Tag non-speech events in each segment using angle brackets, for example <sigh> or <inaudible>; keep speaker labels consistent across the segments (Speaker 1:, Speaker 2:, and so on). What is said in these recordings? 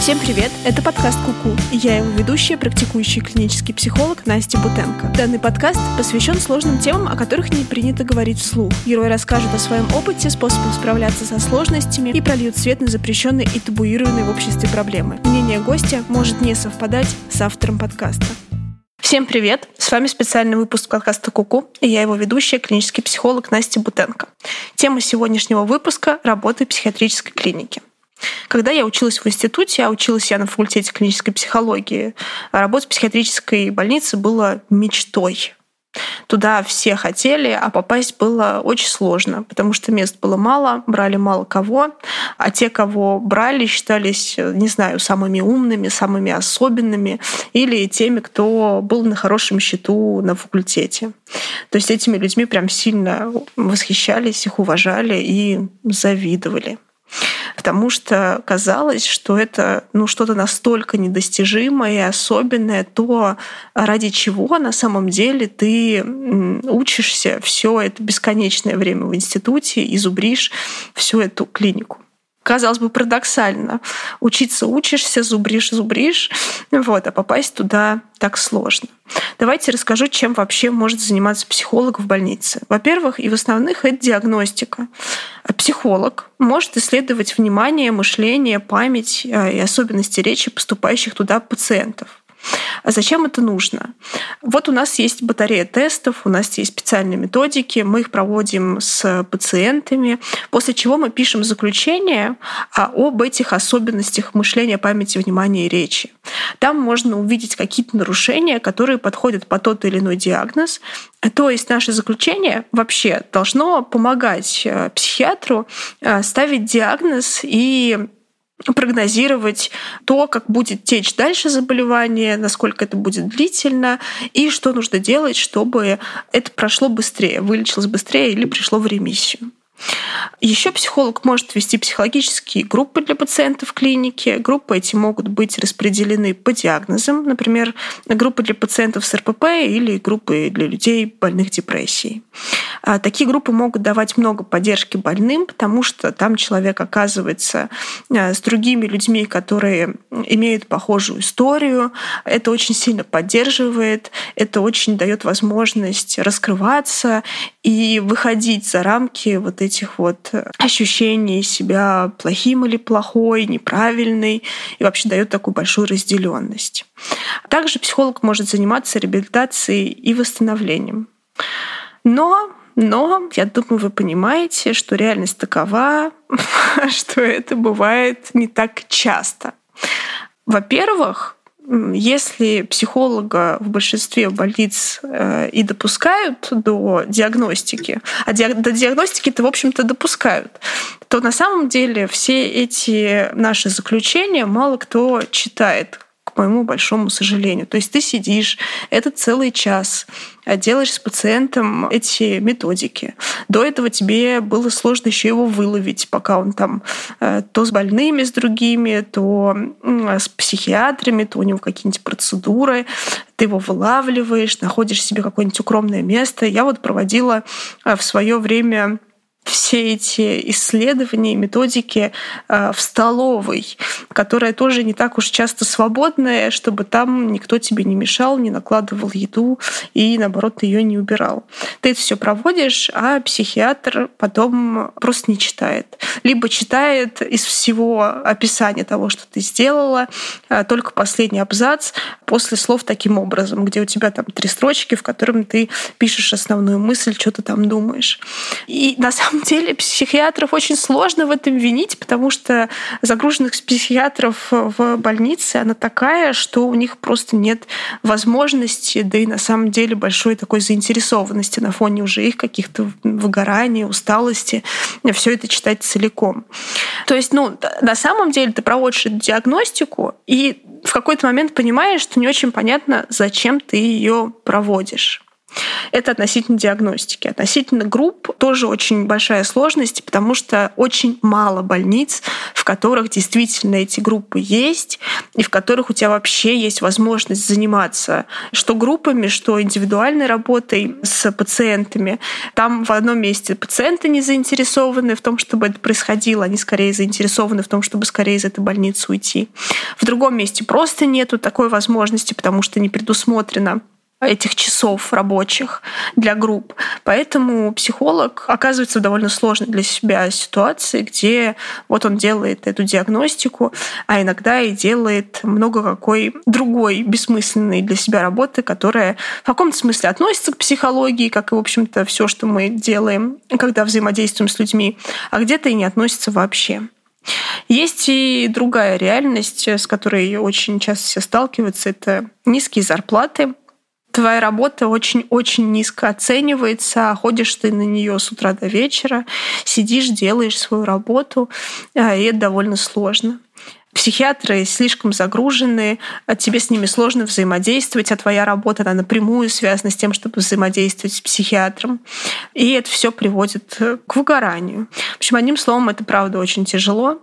Speaker 1: Всем привет! Это подкаст Куку. И я его ведущая, практикующий клинический психолог Настя Бутенко. Данный подкаст посвящен сложным темам, о которых не принято говорить вслух. Герой расскажет о своем опыте, способах справляться со сложностями и прольют свет на запрещенные и табуированные в обществе проблемы. Мнение гостя может не совпадать с автором подкаста. Всем привет! С вами специальный выпуск подкаста Куку, и я его ведущая, клинический психолог Настя Бутенко. Тема сегодняшнего выпуска – работы психиатрической клиники. Когда я училась в институте, а училась я на факультете клинической психологии, работа в психиатрической больнице была мечтой. Туда все хотели, а попасть было очень сложно, потому что мест было мало, брали мало кого, а те, кого брали, считались, не знаю, самыми умными, самыми особенными или теми, кто был на хорошем счету на факультете. То есть этими людьми прям сильно восхищались, их уважали и завидовали потому что казалось, что это ну, что-то настолько недостижимое и особенное, то ради чего на самом деле ты учишься все это бесконечное время в институте и зубришь всю эту клинику казалось бы, парадоксально. Учиться учишься, зубришь, зубришь, вот, а попасть туда так сложно. Давайте расскажу, чем вообще может заниматься психолог в больнице. Во-первых, и в основных это диагностика. Психолог может исследовать внимание, мышление, память э, и особенности речи поступающих туда пациентов. А зачем это нужно? Вот у нас есть батарея тестов, у нас есть специальные методики, мы их проводим с пациентами, после чего мы пишем заключение а, об этих особенностях мышления, памяти, внимания и речи. Там можно увидеть какие-то нарушения, которые подходят по тот или иной диагноз. То есть наше заключение вообще должно помогать э, психиатру э, ставить диагноз и прогнозировать то, как будет течь дальше заболевание, насколько это будет длительно, и что нужно делать, чтобы это прошло быстрее, вылечилось быстрее или пришло в ремиссию. Еще психолог может вести психологические группы для пациентов в клинике. Группы эти могут быть распределены по диагнозам, например, группы для пациентов с РПП или группы для людей больных депрессией. А такие группы могут давать много поддержки больным, потому что там человек оказывается а, с другими людьми, которые имеют похожую историю. Это очень сильно поддерживает, это очень дает возможность раскрываться и выходить за рамки вот этих вот ощущений себя плохим или плохой, неправильный, и вообще дает такую большую разделенность. Также психолог может заниматься реабилитацией и восстановлением. Но но я думаю, вы понимаете, что реальность такова, <laughs> что это бывает не так часто. Во-первых, если психолога в большинстве больниц э, и допускают до диагностики, а до диагностики-то, в общем-то, допускают, то на самом деле все эти наши заключения мало кто читает, к моему большому сожалению. То есть ты сидишь этот целый час, а делаешь с пациентом эти методики. До этого тебе было сложно еще его выловить, пока он там э, то с больными, с другими, то с психиатрами, то у него какие-нибудь процедуры. Ты его вылавливаешь, находишь себе какое-нибудь укромное место. Я вот проводила э, в свое время все эти исследования и методики э, в столовой, которая тоже не так уж часто свободная, чтобы там никто тебе не мешал, не накладывал еду и, наоборот, ее не убирал. Ты это все проводишь, а психиатр потом просто не читает. Либо читает из всего описания того, что ты сделала, э, только последний абзац после слов таким образом, где у тебя там три строчки, в котором ты пишешь основную мысль, что ты там думаешь. И на самом самом деле психиатров очень сложно в этом винить, потому что загруженных психиатров в больнице, она такая, что у них просто нет возможности, да и на самом деле большой такой заинтересованности на фоне уже их каких-то выгораний, усталости, все это читать целиком. То есть, ну, на самом деле ты проводишь эту диагностику, и в какой-то момент понимаешь, что не очень понятно, зачем ты ее проводишь. Это относительно диагностики. Относительно групп тоже очень большая сложность, потому что очень мало больниц, в которых действительно эти группы есть, и в которых у тебя вообще есть возможность заниматься что группами, что индивидуальной работой с пациентами. Там в одном месте пациенты не заинтересованы в том, чтобы это происходило, они скорее заинтересованы в том, чтобы скорее из этой больницы уйти. В другом месте просто нету такой возможности, потому что не предусмотрено этих часов рабочих для групп. Поэтому психолог оказывается в довольно сложной для себя ситуации, где вот он делает эту диагностику, а иногда и делает много какой другой бессмысленной для себя работы, которая в каком-то смысле относится к психологии, как и, в общем-то, все, что мы делаем, когда взаимодействуем с людьми, а где-то и не относится вообще. Есть и другая реальность, с которой очень часто все сталкиваются, это низкие зарплаты, твоя работа очень-очень низко оценивается, ходишь ты на нее с утра до вечера, сидишь, делаешь свою работу, а, и это довольно сложно. Психиатры слишком загружены, а тебе с ними сложно взаимодействовать, а твоя работа она напрямую связана с тем, чтобы взаимодействовать с психиатром. И это все приводит к выгоранию. В общем, одним словом, это правда очень тяжело.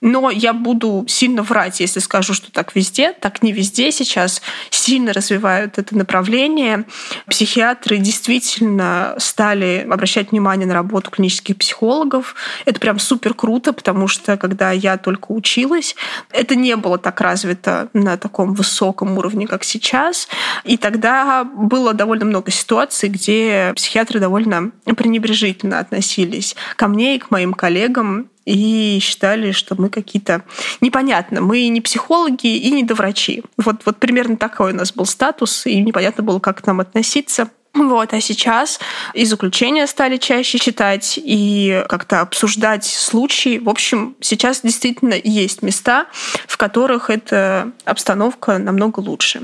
Speaker 1: Но я буду сильно врать, если скажу, что так везде. Так не везде сейчас сильно развивают это направление. Психиатры действительно стали обращать внимание на работу клинических психологов. Это прям супер круто, потому что когда я только училась, это не было так развито на таком высоком уровне, как сейчас. И тогда было довольно много ситуаций, где психиатры довольно пренебрежительно относились ко мне и к моим коллегам и считали, что мы какие-то... Непонятно, мы не психологи и не доврачи. Вот, вот примерно такой у нас был статус, и непонятно было, как к нам относиться. Вот, а сейчас и заключения стали чаще читать, и как-то обсуждать случаи. В общем, сейчас действительно есть места, в которых эта обстановка намного лучше.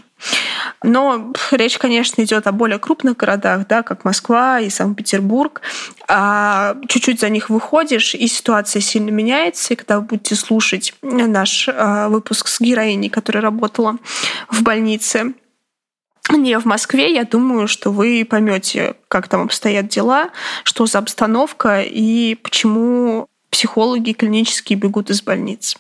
Speaker 1: Но речь, конечно, идет о более крупных городах, да, как Москва и Санкт-Петербург. А чуть-чуть за них выходишь, и ситуация сильно меняется. И когда вы будете слушать наш а, выпуск с героиней, которая работала в больнице, <clears throat> не в Москве, я думаю, что вы поймете, как там обстоят дела, что за обстановка и почему психологи клинические бегут из больниц.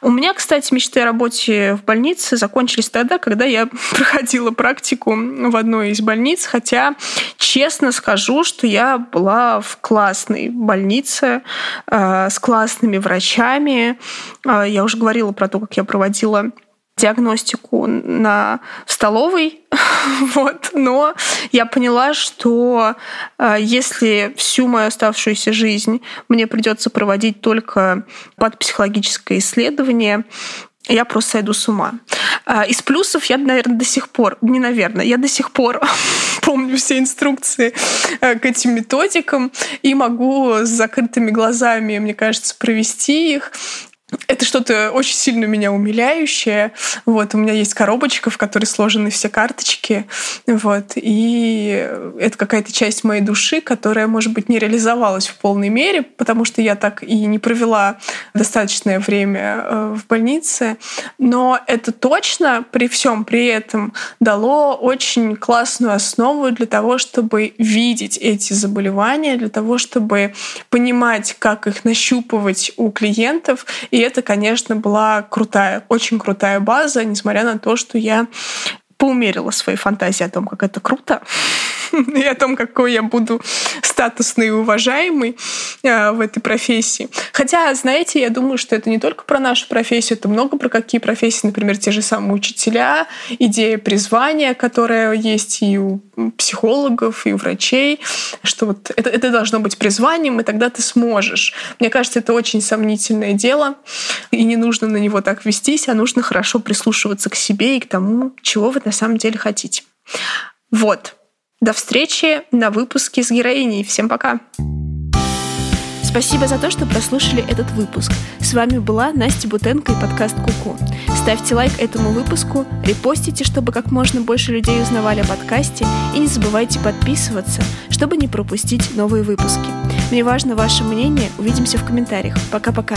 Speaker 1: У меня, кстати, мечты о работе в больнице закончились тогда, когда я <laughs> проходила практику в одной из больниц, хотя честно скажу, что я была в классной больнице э, с классными врачами. Э, я уже говорила про то, как я проводила диагностику на в столовой, <laughs> вот, но я поняла, что э, если всю мою оставшуюся жизнь мне придется проводить только под психологическое исследование, я просто сойду с ума. А, из плюсов я, наверное, до сих пор, не наверное, я до сих пор <laughs> помню все инструкции э, к этим методикам и могу с закрытыми глазами, мне кажется, провести их это что-то очень сильно меня умиляющее. Вот, у меня есть коробочка, в которой сложены все карточки. Вот, и это какая-то часть моей души, которая, может быть, не реализовалась в полной мере, потому что я так и не провела достаточное время э, в больнице. Но это точно при всем при этом дало очень классную основу для того, чтобы видеть эти заболевания, для того, чтобы понимать, как их нащупывать у клиентов и это, конечно, была крутая, очень крутая база, несмотря на то, что я поумерила свои фантазии о том, как это круто. <laughs> и о том, какой я буду статусный и уважаемый э, в этой профессии. Хотя, знаете, я думаю, что это не только про нашу профессию, это много про какие профессии, например, те же самые учителя, идея призвания, которая есть и у психологов, и у врачей, что вот это, это должно быть призванием, и тогда ты сможешь. Мне кажется, это очень сомнительное дело, и не нужно на него так вестись, а нужно хорошо прислушиваться к себе и к тому, чего вы на самом деле хотите. Вот. До встречи на выпуске с героиней. Всем пока!
Speaker 2: Спасибо за то, что прослушали этот выпуск. С вами была Настя Бутенко и подкаст Куку. Ставьте лайк этому выпуску, репостите, чтобы как можно больше людей узнавали о подкасте, и не забывайте подписываться, чтобы не пропустить новые выпуски. Мне важно ваше мнение. Увидимся в комментариях. Пока-пока.